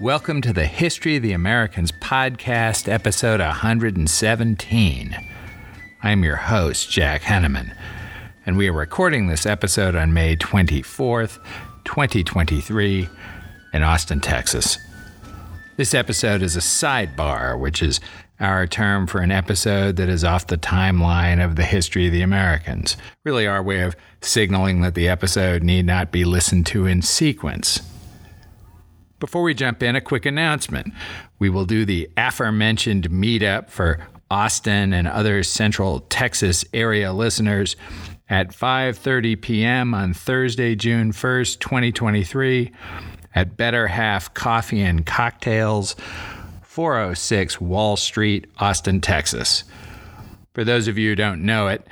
Welcome to the History of the Americans podcast, episode 117. I'm your host, Jack Henneman, and we are recording this episode on May 24th, 2023, in Austin, Texas. This episode is a sidebar, which is our term for an episode that is off the timeline of the history of the Americans. Really, our way of signaling that the episode need not be listened to in sequence. Before we jump in, a quick announcement. We will do the aforementioned meetup for Austin and other Central Texas area listeners at 5:30 p.m. on Thursday, June 1st, 2023 at Better Half Coffee and Cocktails, 406 Walsh Street, Austin, Texas. For those of you who don't know it,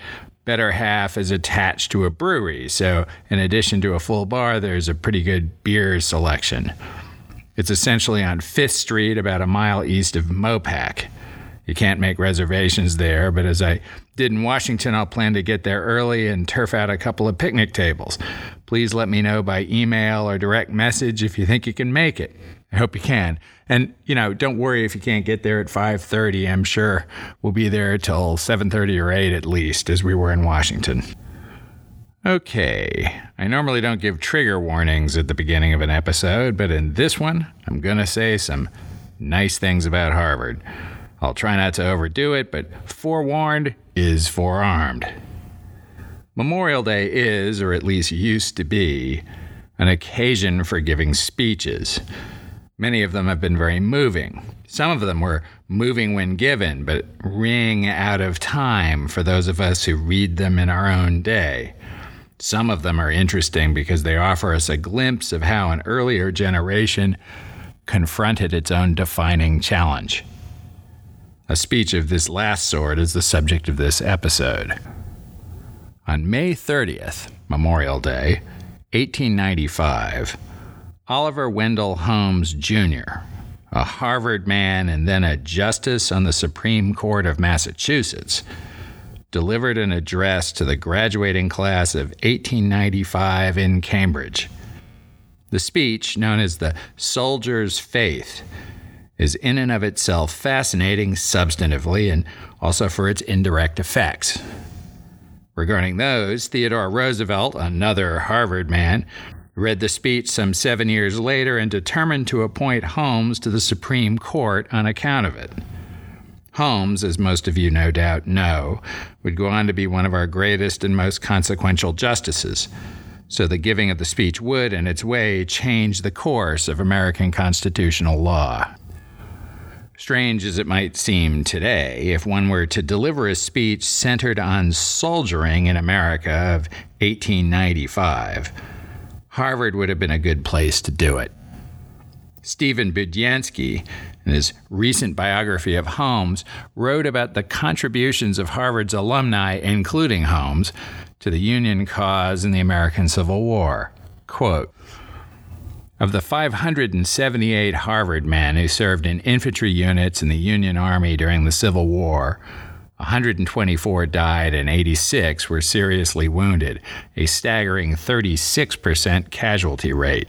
Better Half is attached to a brewery, so in addition to a full bar, there's a pretty good beer selection. It's essentially on Fifth Street, about a mile east of Mopac. You can't make reservations there, but as I did in Washington, I'll plan to get there early and turf out a couple of picnic tables. Please let me know by email or direct message if you think you can make it. I hope you can. And, you know, don't worry if you can't get there at 5:30. I'm sure we'll be there till 7:30 or 8 at least as we were in Washington. Okay, I normally don't give trigger warnings at the beginning of an episode, but in this one, I'm to say some nice things about Harvard. I'll try not to overdo it, but forewarned is forearmed. Memorial Day is, or at least used to be, an occasion for giving speeches. Many of them have been very moving. Some of them were moving when given, but ring out of time for those of us who read them in our own day. Some of them are interesting because they offer us a glimpse of how an earlier generation confronted its own defining challenge. A speech of this last sort is the subject of this episode. On May 30th, Memorial Day, 1895, Oliver Wendell Holmes Jr., a Harvard man and then a justice on the Supreme Court of Massachusetts, delivered an address to the graduating class of 1895 in Cambridge. The speech, known as the Soldier's Faith, is in and of itself fascinating substantively and also for its indirect effects. Regarding those, Theodore Roosevelt, another Harvard man, read the speech some seven years later and determined to appoint Holmes to the Supreme Court on account of it. Holmes, as most of you no doubt know, would go on to be one of our greatest and most consequential justices. So the giving of the speech would, in its way, change the course of American constitutional law. Strange as it might seem today, if one were to deliver a speech centered on soldiering in America of 1895, Harvard would have been a good place to do it. Stephen Budiansky, in his recent biography of Holmes, wrote about the contributions of Harvard's alumni, including Holmes, to the Union cause in the American Civil War. Quote, of the 578 Harvard men who served in infantry units in the Union Army during the Civil War, 124 died and 86 were seriously wounded, a staggering 36% casualty rate.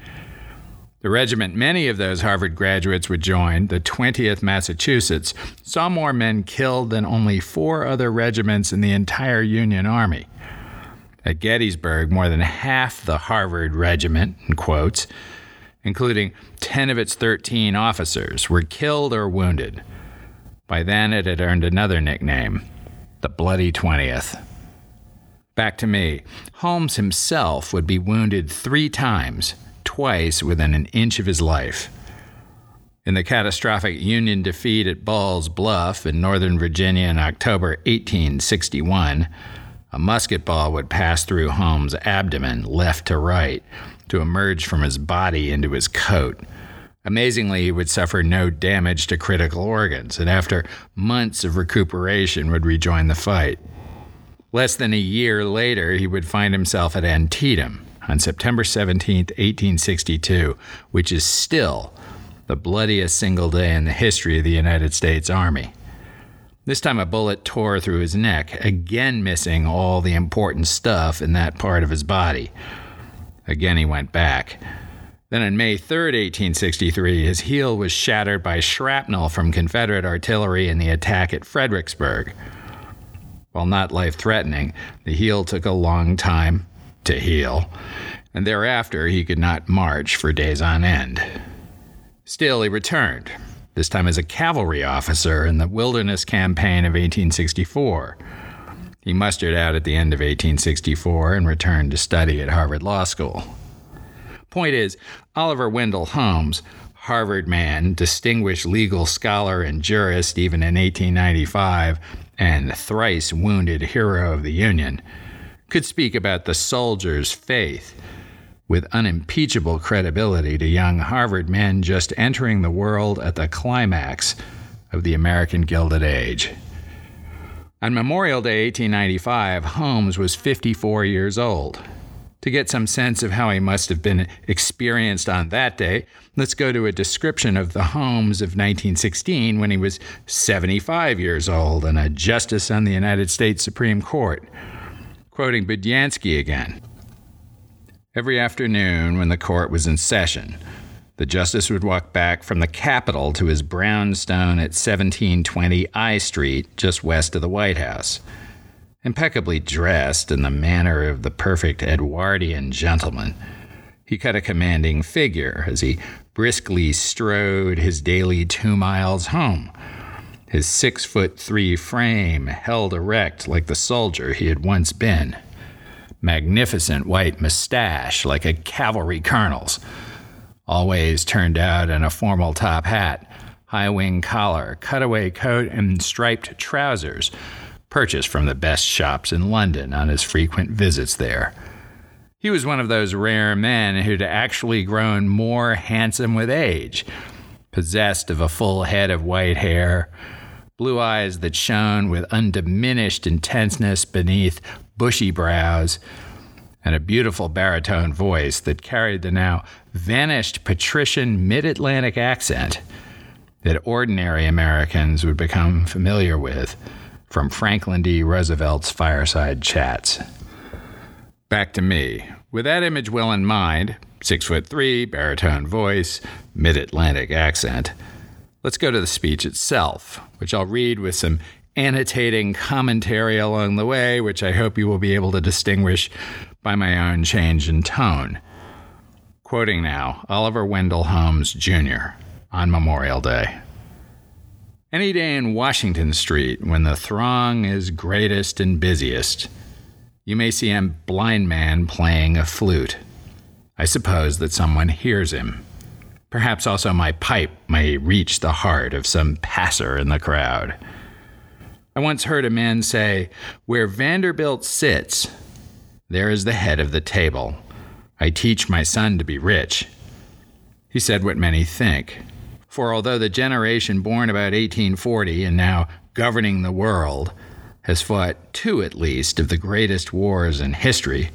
The regiment many of those Harvard graduates would join, the 20th Massachusetts, saw more men killed than only four other regiments in the entire Union Army. At Gettysburg, more than half the Harvard regiment, in quotes, including 10 of its 13 officers, were killed or wounded. By then, it had earned another nickname, the Bloody 20th. Back to me. Holmes himself would be wounded three times twice within an inch of his life. In the catastrophic Union defeat at Ball's Bluff in Northern Virginia in October 1861, a musket ball would pass through Holmes' abdomen, left to right, to emerge from his body into his coat. Amazingly, he would suffer no damage to critical organs, and after months of recuperation, would rejoin the fight. Less than a year later, he would find himself at Antietam, on September 17, 1862, which is still the bloodiest single day in the history of the United States Army. This time, a bullet tore through his neck, again missing all the important stuff in that part of his body. Again, he went back. Then on May 3, 1863, his heel was shattered by shrapnel from Confederate artillery in the attack at Fredericksburg. While not life threatening, the heel took a long time to heal, and thereafter he could not march for days on end. Still, he returned, this time as a cavalry officer in the Wilderness Campaign of 1864. He mustered out at the end of 1864 and returned to study at Harvard Law School. Point is, Oliver Wendell Holmes, Harvard man, distinguished legal scholar and jurist even in 1895, and thrice wounded hero of the Union, could speak about the soldier's faith with unimpeachable credibility to young Harvard men just entering the world at the climax of the American Gilded Age. On Memorial Day 1895, Holmes was 54 years old. To get some sense of how he must have been experienced on that day, let's go to a description of the Holmes of 1916 when he was 75 years old and a justice on the United States Supreme Court. Quoting Budiansky again. Every afternoon, when the court was in session, the justice would walk back from the Capitol to his brownstone at 1720 I Street, just west of the White House. Impeccably dressed in the manner of the perfect Edwardian gentleman, he cut a commanding figure as he briskly strode his daily two miles home, his six foot three frame held erect like the soldier he had once been. Magnificent white mustache like a cavalry colonel's, always turned out in a formal top hat, high wing collar, cutaway coat, and striped trousers, purchased from the best shops in London on his frequent visits there. He was one of those rare men who'd actually grown more handsome with age, possessed of a full head of white hair, blue eyes that shone with undiminished intenseness beneath bushy brows, and a beautiful baritone voice that carried the now vanished patrician mid Atlantic accent that ordinary Americans would become familiar with from Franklin D. Roosevelt's fireside chats. Back to me. With that image well in mind, six foot three, baritone voice, mid Atlantic accent, let's go to the speech itself, which I'll read with some annotating commentary along the way, which I hope you will be able to distinguish by my own change in tone. Quoting now Oliver Wendell Holmes, Jr., on Memorial Day. Any day in Washington Street, when the throng is greatest and busiest, you may see a blind man playing a flute. I suppose that someone hears him. Perhaps also my pipe may reach the heart of some passer in the crowd. I once heard a man say, Where Vanderbilt sits, there is the head of the table. I teach my son to be rich. He said what many think. For although the generation born about 1840 and now governing the world has fought two at least of the greatest wars in history,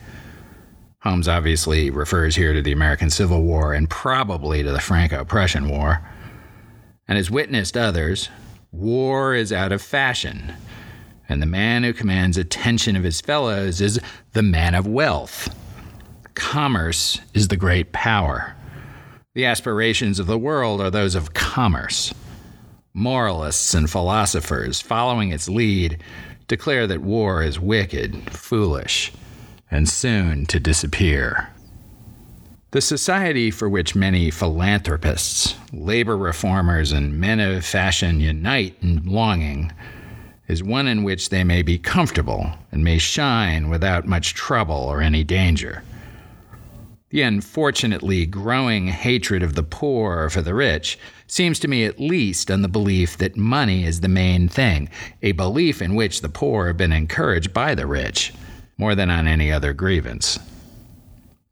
Holmes obviously refers here to the American Civil War and probably to the Franco Prussian War, and has witnessed others, War is out of fashion, and the man who commands attention of his fellows is the man of wealth. Commerce is the great power. The aspirations of the world are those of commerce. Moralists and philosophers, following its lead, declare that war is wicked, foolish, and soon to disappear. The society for which many philanthropists, labor reformers, and men of fashion unite in longing is one in which they may be comfortable and may shine without much trouble or any danger. The unfortunately growing hatred of the poor for the rich seems to me at least on the belief that money is the main thing, a belief in which the poor have been encouraged by the rich, more than on any other grievance.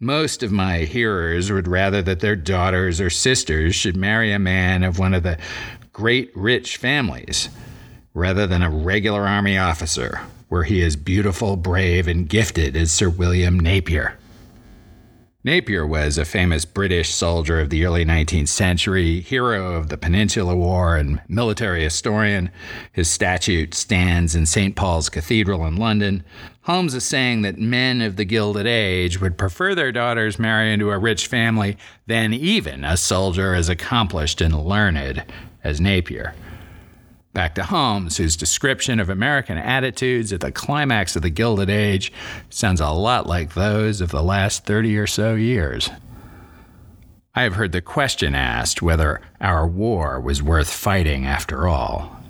Most of my hearers would rather that their daughters or sisters should marry a man of one of the great rich families rather than a regular army officer, where he is beautiful, brave, and gifted as Sir William Napier. Napier was a famous British soldier of the early 19th century, hero of the Peninsula War, and military historian. His statue stands in St. Paul's Cathedral in London. Holmes is saying that men of the Gilded Age would prefer their daughters marry into a rich family than even a soldier as accomplished and learned as Napier. Back to Holmes, whose description of American attitudes at the climax of the Gilded Age sounds a lot like those of the last 30 or so years. I have heard the question asked whether our war was worth fighting after all.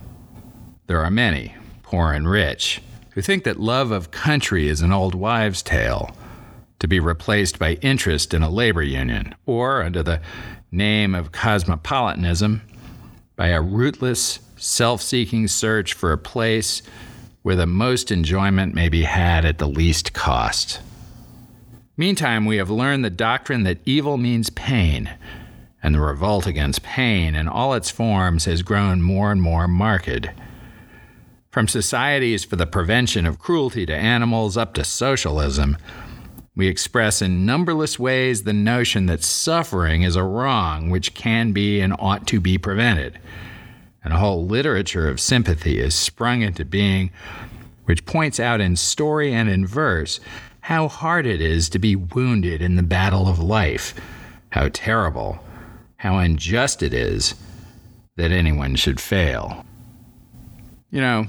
There are many, poor and rich, who think that love of country is an old wives' tale, to be replaced by interest in a labor union, or, under the name of cosmopolitanism, by a rootless, self seeking search for a place where the most enjoyment may be had at the least cost. Meantime, we have learned the doctrine that evil means pain, and the revolt against pain in all its forms has grown more and more marked. From societies for the prevention of cruelty to animals up to socialism, we express in numberless ways the notion that suffering is a wrong which can be and ought to be prevented and a whole literature of sympathy is sprung into being, which points out in story and in verse how hard it is to be wounded in the battle of life, how terrible, how unjust it is that anyone should fail. You know,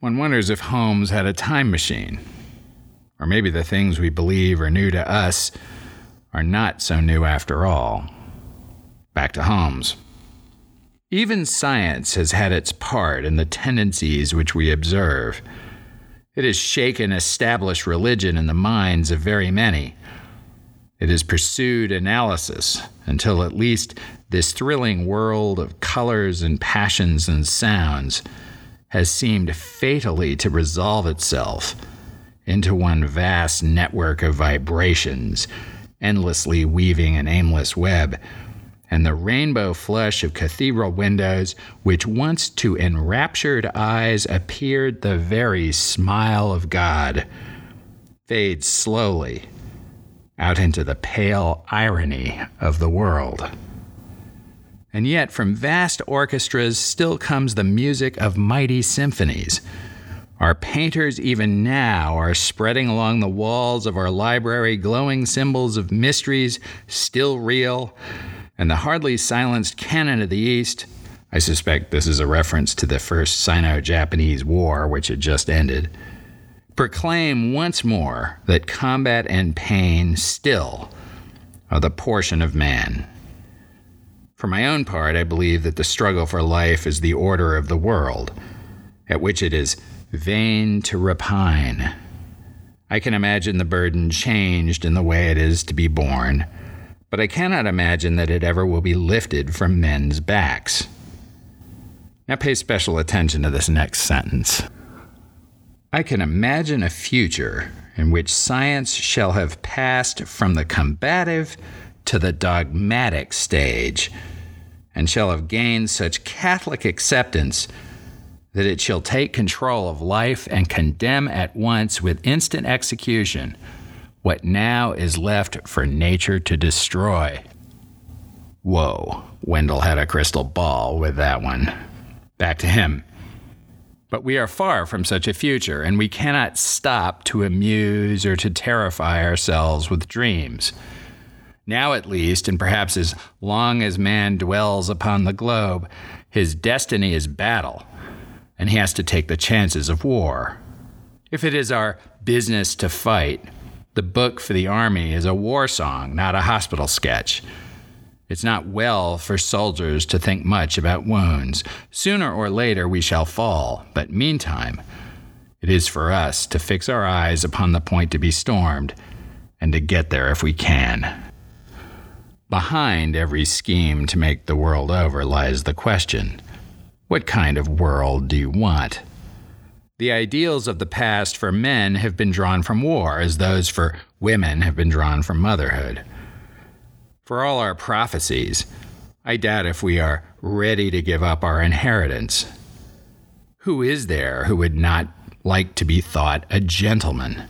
one wonders if Holmes had a time machine. Or maybe the things we believe are new to us are not so new after all. Back to Holmes. Even science has had its part in the tendencies which we observe. It has shaken established religion in the minds of very many. It has pursued analysis until at least this thrilling world of colors and passions and sounds has seemed fatally to resolve itself into one vast network of vibrations, endlessly weaving an aimless web and the rainbow flush of cathedral windows, which once to enraptured eyes appeared the very smile of God, fades slowly out into the pale irony of the world. And yet, from vast orchestras still comes the music of mighty symphonies. Our painters, even now, are spreading along the walls of our library glowing symbols of mysteries still real and the hardly silenced cannon of the East. I suspect this is a reference to the First Sino Japanese War, which had just ended. Proclaim once more that combat and pain still are the portion of man. For my own part, I believe that the struggle for life is the order of the world, at which it is vain to repine. I can imagine the burden changed in the way it is to be borne but I cannot imagine that it ever will be lifted from men's backs. Now pay special attention to this next sentence. I can imagine a future in which science shall have passed from the combative to the dogmatic stage, and shall have gained such Catholic acceptance that it shall take control of life and condemn at once with instant execution what now is left for nature to destroy. Whoa, Wendell had a crystal ball with that one. Back to him. But we are far from such a future, and we cannot stop to amuse or to terrify ourselves with dreams. Now, at least, and perhaps as long as man dwells upon the globe, his destiny is battle, and he has to take the chances of war. If it is our business to fight, the book for the Army is a war song, not a hospital sketch. It's not well for soldiers to think much about wounds. Sooner or later we shall fall, but meantime, it is for us to fix our eyes upon the point to be stormed and to get there if we can. Behind every scheme to make the world over lies the question what kind of world do you want? The ideals of the past for men have been drawn from war, as those for women have been drawn from motherhood. For all our prophecies, I doubt if we are ready to give up our inheritance. Who is there who would not like to be thought a gentleman?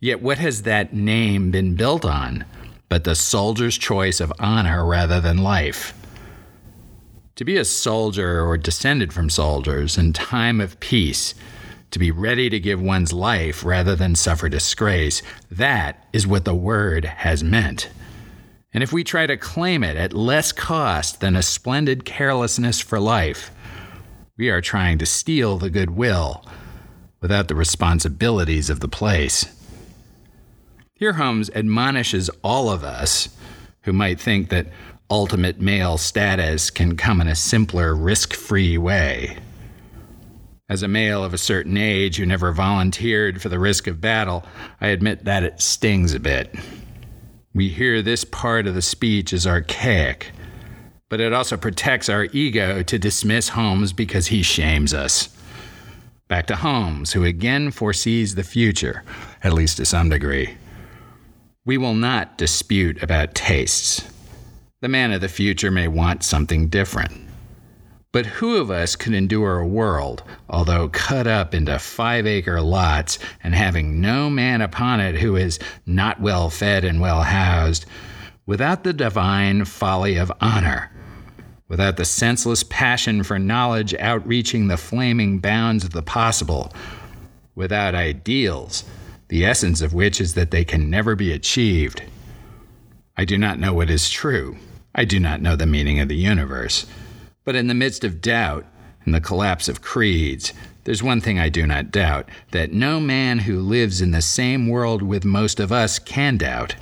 Yet what has that name been built on? but the soldier's choice of honor rather than life. To be a soldier or descended from soldiers in time of peace, to be ready to give one's life rather than suffer disgrace, that is what the word has meant. And if we try to claim it at less cost than a splendid carelessness for life, we are trying to steal the goodwill without the responsibilities of the place. Here Holmes admonishes all of us who might think that ultimate male status can come in a simpler, risk free way. As a male of a certain age who never volunteered for the risk of battle, I admit that it stings a bit. We hear this part of the speech as archaic, but it also protects our ego to dismiss Holmes because he shames us. Back to Holmes, who again foresees the future, at least to some degree. We will not dispute about tastes. The man of the future may want something different. But who of us could endure a world, although cut up into five acre lots and having no man upon it who is not well fed and well housed, without the divine folly of honor, without the senseless passion for knowledge outreaching the flaming bounds of the possible, without ideals, the essence of which is that they can never be achieved? I do not know what is true. I do not know the meaning of the universe. But in the midst of doubt and the collapse of creeds, there's one thing I do not doubt that no man who lives in the same world with most of us can doubt.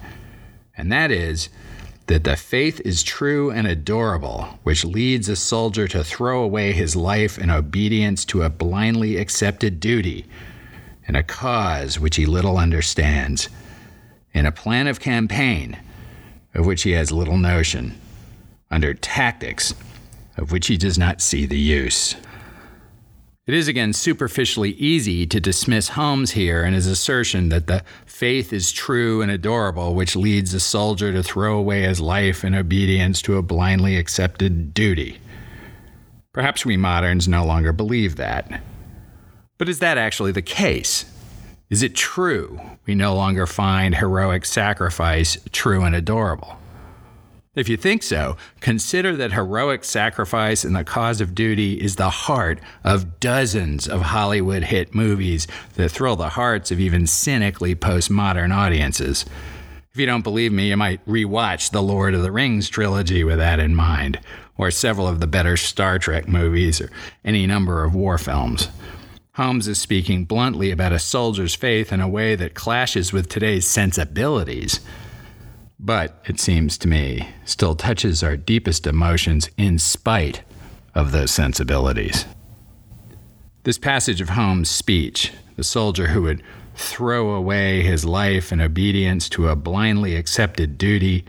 And that is that the faith is true and adorable, which leads a soldier to throw away his life in obedience to a blindly accepted duty, in a cause which he little understands, in a plan of campaign of which he has little notion, under tactics of which he does not see the use. It is again superficially easy to dismiss Holmes here in his assertion that the faith is true and adorable, which leads a soldier to throw away his life in obedience to a blindly accepted duty. Perhaps we moderns no longer believe that. But is that actually the case? Is it true we no longer find heroic sacrifice true and adorable? If you think so, consider that heroic sacrifice in the cause of duty is the heart of dozens of Hollywood hit movies that thrill the hearts of even cynically postmodern audiences. If you don't believe me, you might rewatch the Lord of the Rings trilogy with that in mind, or several of the better Star Trek movies, or any number of war films. Holmes is speaking bluntly about a soldier's faith in a way that clashes with today's sensibilities but it seems to me still touches our deepest emotions in spite of those sensibilities. This passage of Holmes' speech, the soldier who would throw away his life in obedience to a blindly accepted duty,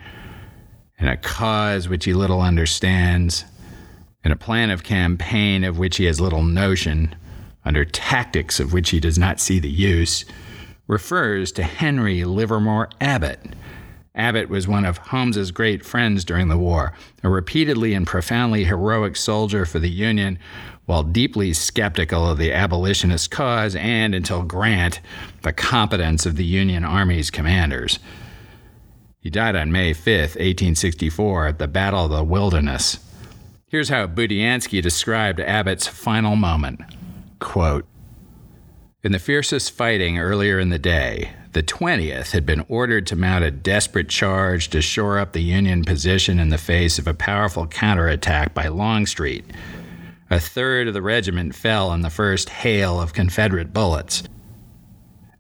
in a cause which he little understands, in a plan of campaign of which he has little notion, under tactics of which he does not see the use, refers to Henry Livermore Abbott Abbott was one of Holmes's great friends during the war, a repeatedly and profoundly heroic soldier for the Union, while deeply skeptical of the abolitionist cause and, until Grant, the competence of the Union Army's commanders. He died on May 5, 1864, at the Battle of the Wilderness. Here's how Budiansky described Abbott's final moment Quote, In the fiercest fighting earlier in the day, the 20th had been ordered to mount a desperate charge to shore up the Union position in the face of a powerful counterattack by Longstreet. A third of the regiment fell in the first hail of Confederate bullets.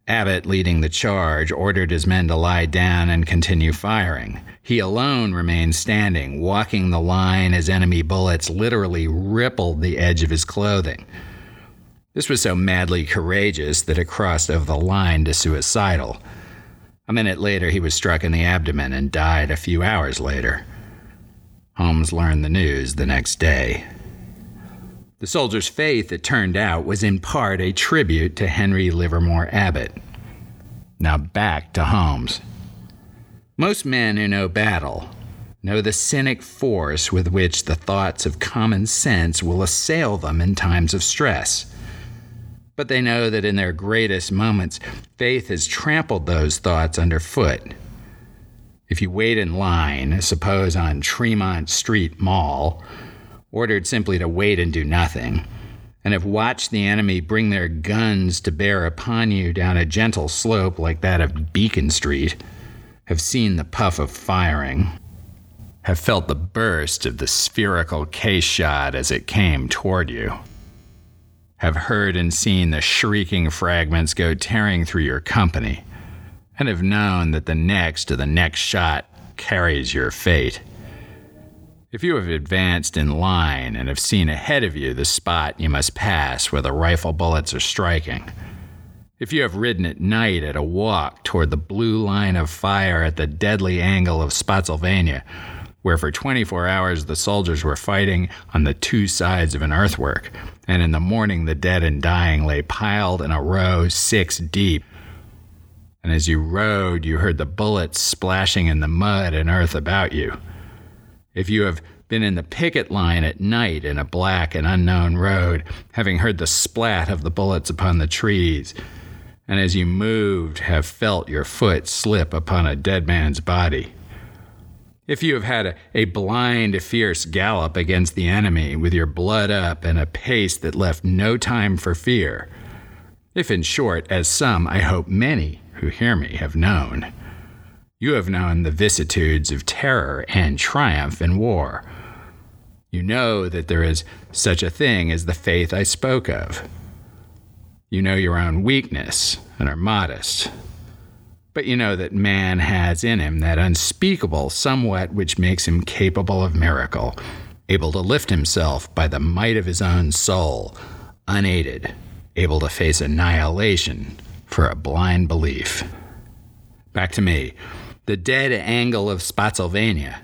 Abbott, leading the charge, ordered his men to lie down and continue firing. He alone remained standing, walking the line as enemy bullets literally rippled the edge of his clothing. This was so madly courageous that it crossed over the line to suicidal. A minute later, he was struck in the abdomen and died a few hours later. Holmes learned the news the next day. The soldier's faith, it turned out, was in part a tribute to Henry Livermore Abbott. Now back to Holmes. Most men who know battle know the cynic force with which the thoughts of common sense will assail them in times of stress but they know that in their greatest moments, faith has trampled those thoughts underfoot. If you wait in line, suppose on Tremont Street Mall, ordered simply to wait and do nothing, and have watched the enemy bring their guns to bear upon you down a gentle slope like that of Beacon Street, have seen the puff of firing, have felt the burst of the spherical case shot as it came toward you, have heard and seen the shrieking fragments go tearing through your company and have known that the next to the next shot carries your fate. If you have advanced in line and have seen ahead of you the spot you must pass where the rifle bullets are striking, if you have ridden at night at a walk toward the blue line of fire at the deadly angle of Spotsylvania, where for 24 hours the soldiers were fighting on the two sides of an earthwork, and in the morning the dead and dying lay piled in a row six deep, and as you rode, you heard the bullets splashing in the mud and earth about you. If you have been in the picket line at night in a black and unknown road, having heard the splat of the bullets upon the trees, and as you moved, have felt your foot slip upon a dead man's body. If you have had a, a blind, fierce gallop against the enemy with your blood up and a pace that left no time for fear, if in short, as some, I hope many, who hear me have known. You have known the vicissitudes of terror and triumph in war. You know that there is such a thing as the faith I spoke of. You know your own weakness and are modest. But you know that man has in him that unspeakable somewhat which makes him capable of miracle, able to lift himself by the might of his own soul, unaided, able to face annihilation for a blind belief. Back to me. The dead angle of Spotsylvania.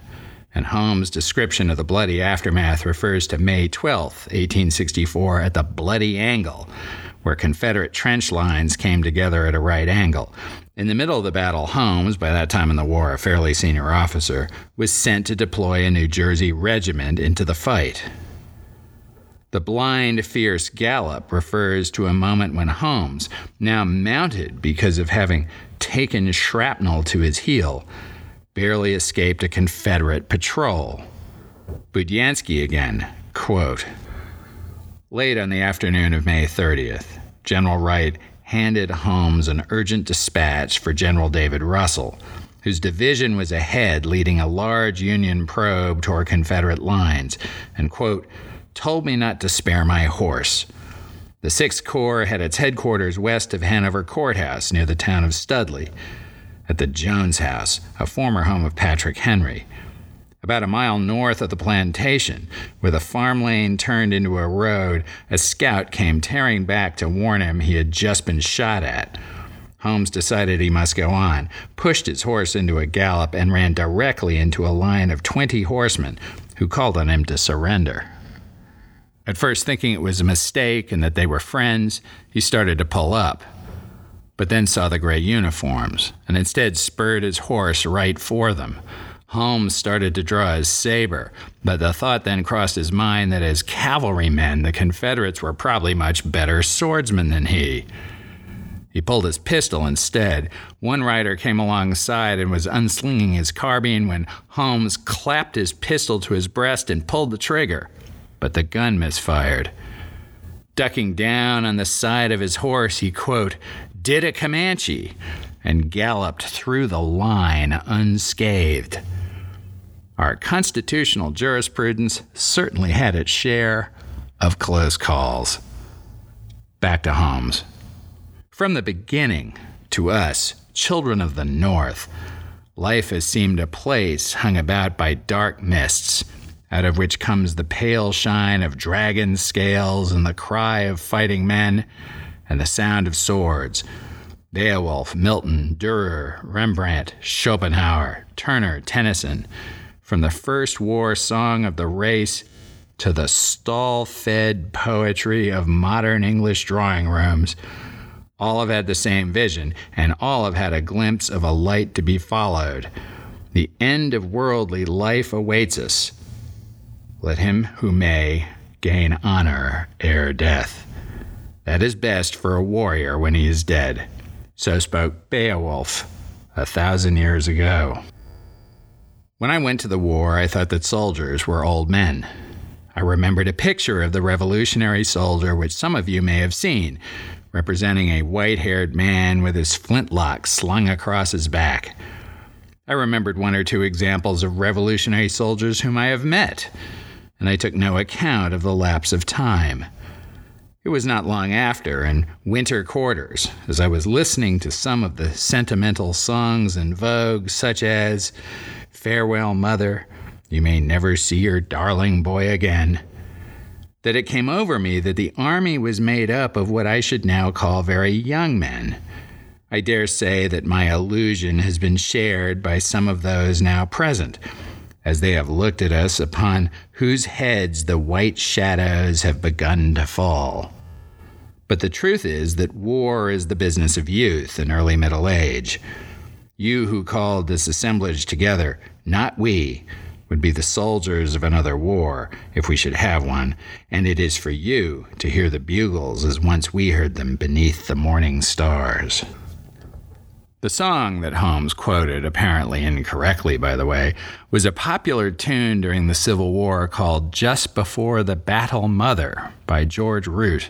And Holmes' description of the bloody aftermath refers to May 12, 1864, at the Bloody Angle, where Confederate trench lines came together at a right angle. In the middle of the battle, Holmes, by that time in the war a fairly senior officer, was sent to deploy a New Jersey regiment into the fight. The blind, fierce gallop refers to a moment when Holmes, now mounted because of having taken shrapnel to his heel, barely escaped a Confederate patrol. Budiansky again, quote, Late on the afternoon of May 30th, General Wright handed Holmes an urgent dispatch for General David Russell, whose division was ahead leading a large Union probe toward Confederate lines, and, quote, told me not to spare my horse. The Sixth Corps had its headquarters west of Hanover Courthouse near the town of Studley, at the Jones House, a former home of Patrick Henry. About a mile north of the plantation, where the farm lane turned into a road, a scout came tearing back to warn him he had just been shot at. Holmes decided he must go on, pushed his horse into a gallop, and ran directly into a line of 20 horsemen who called on him to surrender. At first, thinking it was a mistake and that they were friends, he started to pull up, but then saw the gray uniforms and instead spurred his horse right for them. Holmes started to draw his saber, but the thought then crossed his mind that as cavalrymen, the Confederates were probably much better swordsmen than he. He pulled his pistol instead. One rider came alongside and was unslinging his carbine when Holmes clapped his pistol to his breast and pulled the trigger but the gun misfired. Ducking down on the side of his horse, he, quote, did a Comanche and galloped through the line unscathed. Our constitutional jurisprudence certainly had its share of close calls. Back to Holmes. From the beginning, to us, children of the North, life has seemed a place hung about by dark mists out of which comes the pale shine of dragon scales and the cry of fighting men and the sound of swords. Beowulf, Milton, Durer, Rembrandt, Schopenhauer, Turner, Tennyson, from the first war song of the race to the stall fed poetry of modern English drawing rooms, all have had the same vision, and all have had a glimpse of a light to be followed. The end of worldly life awaits us let him who may gain honor ere death. That is best for a warrior when he is dead. So spoke Beowulf a thousand years ago. When I went to the war, I thought that soldiers were old men. I remembered a picture of the Revolutionary soldier, which some of you may have seen, representing a white haired man with his flintlock slung across his back. I remembered one or two examples of revolutionary soldiers whom I have met, and I took no account of the lapse of time. It was not long after, in winter quarters, as I was listening to some of the sentimental songs in vogue, such as Farewell, Mother, you may never see your darling boy again. That it came over me that the army was made up of what I should now call very young men. I dare say that my illusion has been shared by some of those now present, as they have looked at us upon whose heads the white shadows have begun to fall. But the truth is that war is the business of youth and early middle age. You who called this assemblage together, not we, would be the soldiers of another war, if we should have one, and it is for you to hear the bugles as once we heard them beneath the morning stars. The song that Holmes quoted, apparently incorrectly, by the way, was a popular tune during the Civil War called Just Before the Battle Mother by George Root.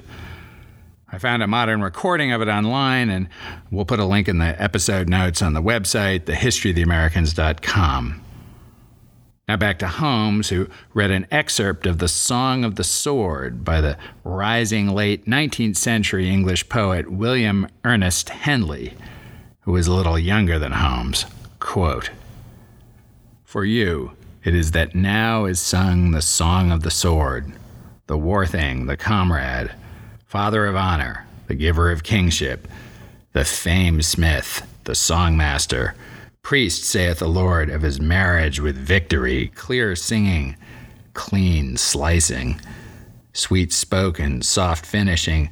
I found a modern recording of it online, and we'll put a link in the episode notes on the website, thehistoryoftheamericans.com. Now back to Holmes, who read an excerpt of The Song of the Sword by the rising late 19th century English poet William Ernest Henley, who was a little younger than Holmes. Quote For you, it is that now is sung the Song of the Sword, the war thing, the comrade, father of honor, the giver of kingship, the fame smith, the songmaster Priest, saith the Lord, of his marriage with victory, clear singing, clean slicing, sweet spoken, soft finishing,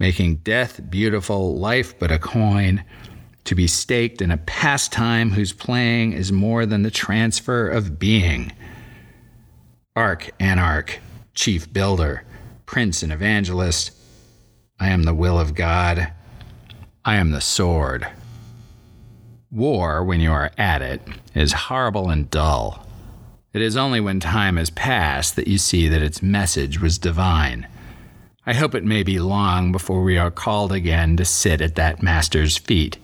making death beautiful, life but a coin, to be staked in a pastime whose playing is more than the transfer of being. Ark, anarch, chief builder, prince and evangelist, I am the will of God. I am the sword. War, when you are at it, is horrible and dull. It is only when time has passed that you see that its message was divine. I hope it may be long before we are called again to sit at that master's feet.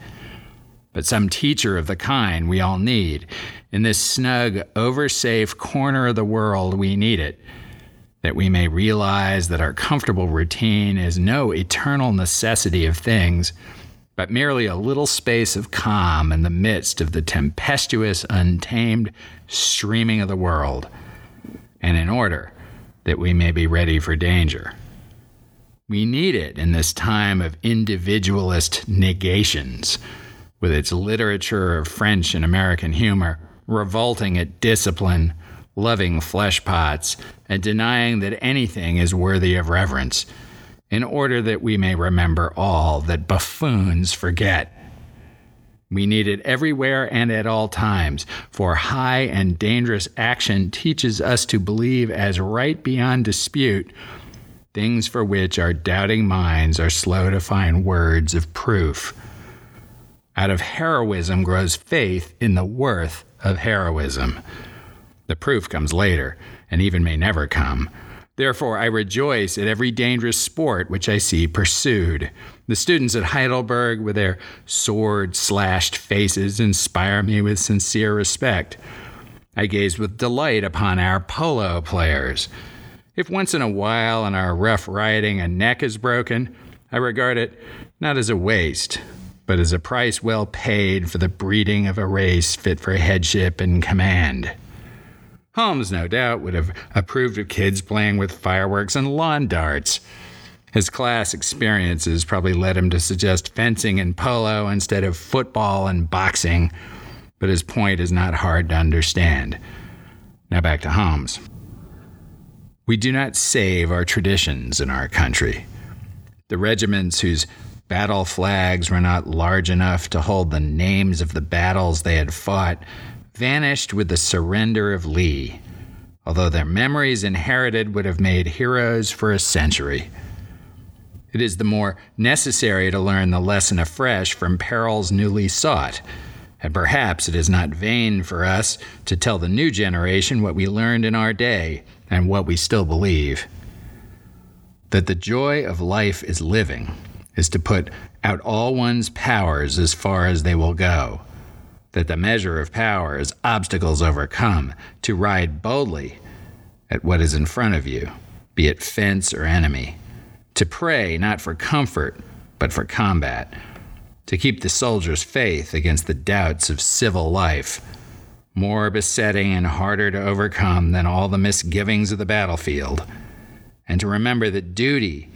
But some teacher of the kind we all need. In this snug, oversafe corner of the world, we need it. That we may realize that our comfortable routine is no eternal necessity of things but merely a little space of calm in the midst of the tempestuous, untamed streaming of the world, and in order that we may be ready for danger. We need it in this time of individualist negations, with its literature of French and American humor, revolting at discipline, loving fleshpots, and denying that anything is worthy of reverence in order that we may remember all that buffoons forget. We need it everywhere and at all times, for high and dangerous action teaches us to believe as right beyond dispute things for which our doubting minds are slow to find words of proof. Out of heroism grows faith in the worth of heroism. The proof comes later, and even may never come. Therefore, I rejoice at every dangerous sport which I see pursued. The students at Heidelberg, with their sword slashed faces, inspire me with sincere respect. I gaze with delight upon our polo players. If once in a while in our rough riding a neck is broken, I regard it not as a waste, but as a price well paid for the breeding of a race fit for headship and command. Holmes, no doubt, would have approved of kids playing with fireworks and lawn darts. His class experiences probably led him to suggest fencing and polo instead of football and boxing, but his point is not hard to understand. Now back to Holmes. We do not save our traditions in our country. The regiments whose battle flags were not large enough to hold the names of the battles they had fought vanished with the surrender of Lee, although their memories inherited would have made heroes for a century. It is the more necessary to learn the lesson afresh from perils newly sought, And perhaps it is not vain for us to tell the new generation what we learned in our day and what we still believe. That the joy of life is living is to put out all one's powers as far as they will go. That the measure of power is obstacles overcome, to ride boldly at what is in front of you, be it fence or enemy. To pray not for comfort, but for combat to keep the soldier's faith against the doubts of civil life, more besetting and harder to overcome than all the misgivings of the battlefield, and to remember that duty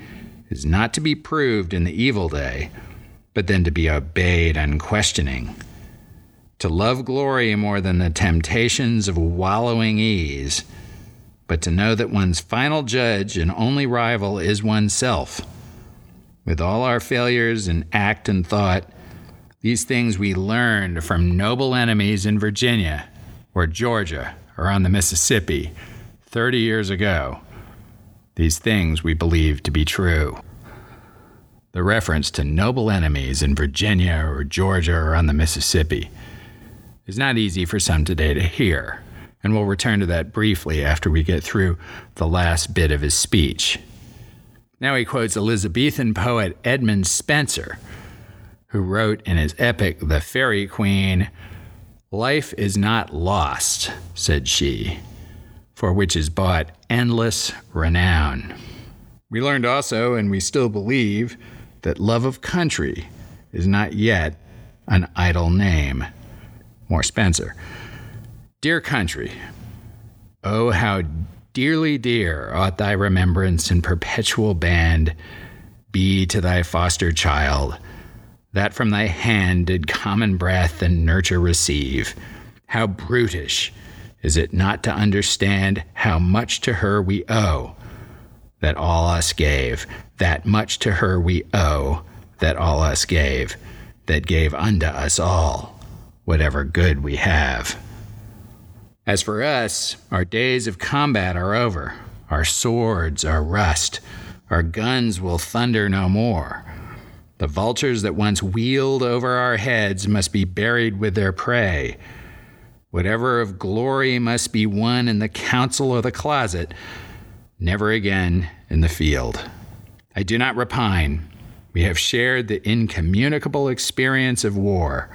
is not to be proved in the evil day, but then to be obeyed unquestioning. To love glory more than the temptations of wallowing ease, but to know that one's final judge and only rival is oneself with all our failures in act and thought, these things we learned from noble enemies in Virginia or Georgia or on the Mississippi 30 years ago. These things we believe to be true. The reference to noble enemies in Virginia or Georgia or on the Mississippi is not easy for some today to hear, and we'll return to that briefly after we get through the last bit of his speech. Now he quotes Elizabethan poet Edmund Spenser, who wrote in his epic The Faerie Queene Life is not lost, said she, for which is bought endless renown. We learned also, and we still believe, that love of country is not yet an idle name. More Spenser. Dear country, oh, how Dearly dear ought thy remembrance and perpetual band be to thy foster child, that from thy hand did common breath and nurture receive. How brutish is it not to understand how much to her we owe, that all us gave, that much to her we owe, that all us gave, that gave unto us all, whatever good we have. As for us, our days of combat are over. Our swords are rust. Our guns will thunder no more. The vultures that once wheeled over our heads must be buried with their prey. Whatever of glory must be won in the council or the closet, never again in the field. I do not repine. We have shared the incommunicable experience of war.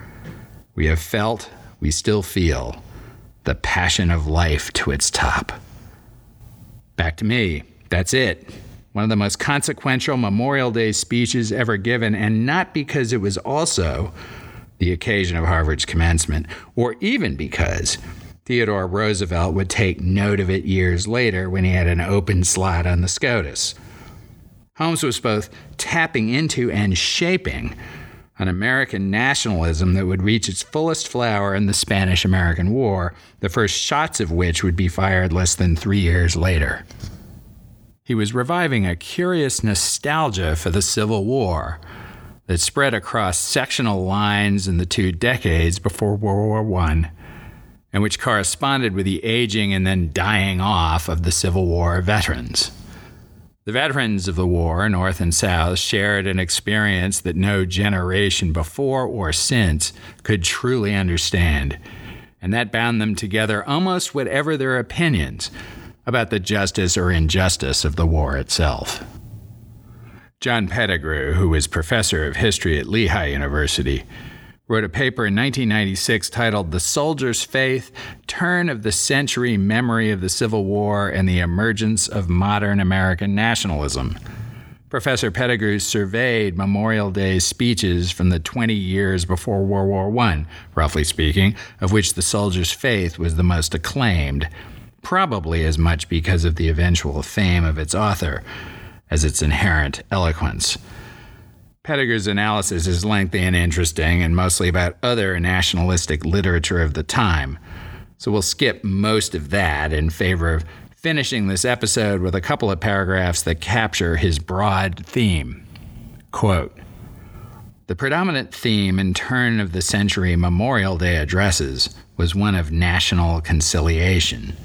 We have felt, we still feel the passion of life to its top. Back to me. That's it. One of the most consequential Memorial Day speeches ever given, and not because it was also the occasion of Harvard's commencement, or even because Theodore Roosevelt would take note of it years later when he had an open slot on the SCOTUS. Holmes was both tapping into and shaping an American nationalism that would reach its fullest flower in the Spanish American War, the first shots of which would be fired less than three years later. He was reviving a curious nostalgia for the Civil War that spread across sectional lines in the two decades before World War I, and which corresponded with the aging and then dying off of the Civil War veterans. The veterans of the war, North and South, shared an experience that no generation before or since could truly understand, and that bound them together almost whatever their opinions about the justice or injustice of the war itself. John Pettegrew, who was professor of history at Lehigh University, wrote a paper in 1996 titled The Soldier's Faith Turn of the Century Memory of the Civil War and the Emergence of Modern American Nationalism. Professor Pettegrew surveyed Memorial Day speeches from the 20 years before World War I, roughly speaking, of which the soldier's faith was the most acclaimed, probably as much because of the eventual fame of its author as its inherent eloquence. Pettegrew's analysis is lengthy and interesting, and mostly about other nationalistic literature of the time. So we'll skip most of that in favor of finishing this episode with a couple of paragraphs that capture his broad theme. Quote The predominant theme in turn of the century Memorial Day addresses was one of national conciliation.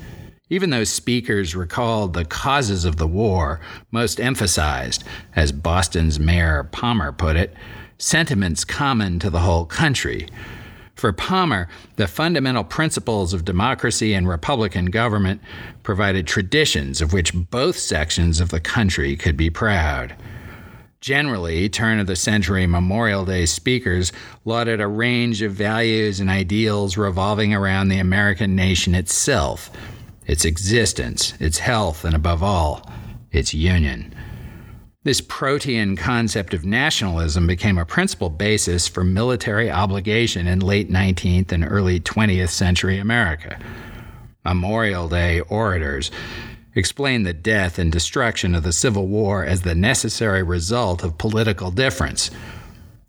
Even though speakers recalled the causes of the war, most emphasized, as Boston's Mayor Palmer put it, sentiments common to the whole country, For Palmer, the fundamental principles of democracy and Republican government provided traditions of which both sections of the country could be proud. Generally, turn of the century Memorial Day speakers lauded a range of values and ideals revolving around the American nation itself, its existence, its health, and above all, its union. This protean concept of nationalism became a principal basis for military obligation in late 19th and early 20th century America. Memorial Day orators explained the death and destruction of the Civil War as the necessary result of political difference,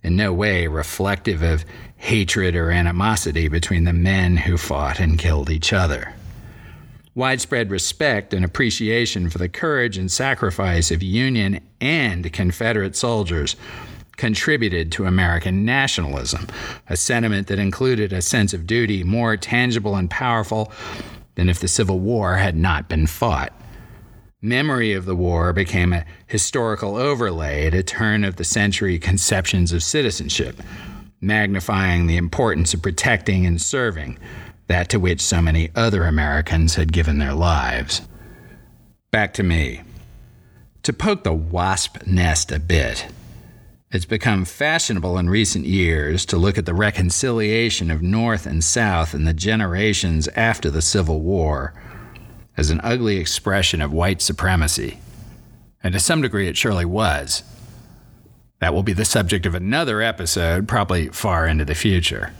in no way reflective of hatred or animosity between the men who fought and killed each other widespread respect and appreciation for the courage and sacrifice of Union and Confederate soldiers contributed to American nationalism, a sentiment that included a sense of duty more tangible and powerful than if the Civil War had not been fought. Memory of the war became a historical overlay a turn of the century conceptions of citizenship, magnifying the importance of protecting and serving that to which so many other Americans had given their lives. Back to me. To poke the wasp nest a bit, it's become fashionable in recent years to look at the reconciliation of North and South in the generations after the Civil War as an ugly expression of white supremacy. And to some degree, it surely was. That will be the subject of another episode, probably far into the future.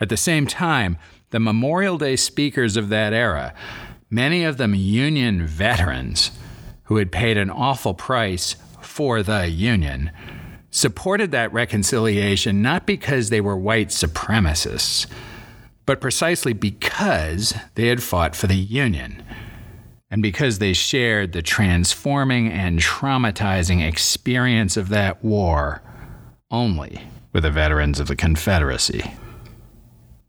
At the same time, the Memorial Day speakers of that era, many of them Union veterans who had paid an awful price for the Union, supported that reconciliation not because they were white supremacists, but precisely because they had fought for the Union and because they shared the transforming and traumatizing experience of that war only with the veterans of the Confederacy.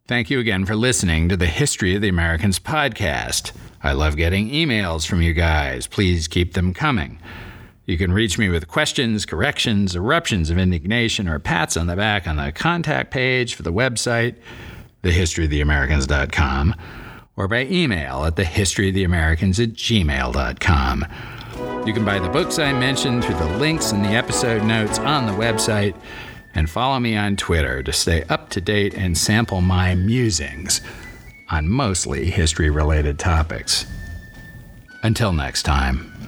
Thank you again for listening to the History of the Americans podcast. I love getting emails from you guys. Please keep them coming. You can reach me with questions, corrections, eruptions of indignation, or pats on the back on the contact page for the website, thehistoryoftheamericans.com, or by email at thehistoryoftheamericans at gmail.com. You can buy the books I mentioned through the links in the episode notes on the website and follow me on Twitter to stay up to date and sample my musings on mostly history related topics. Until next time.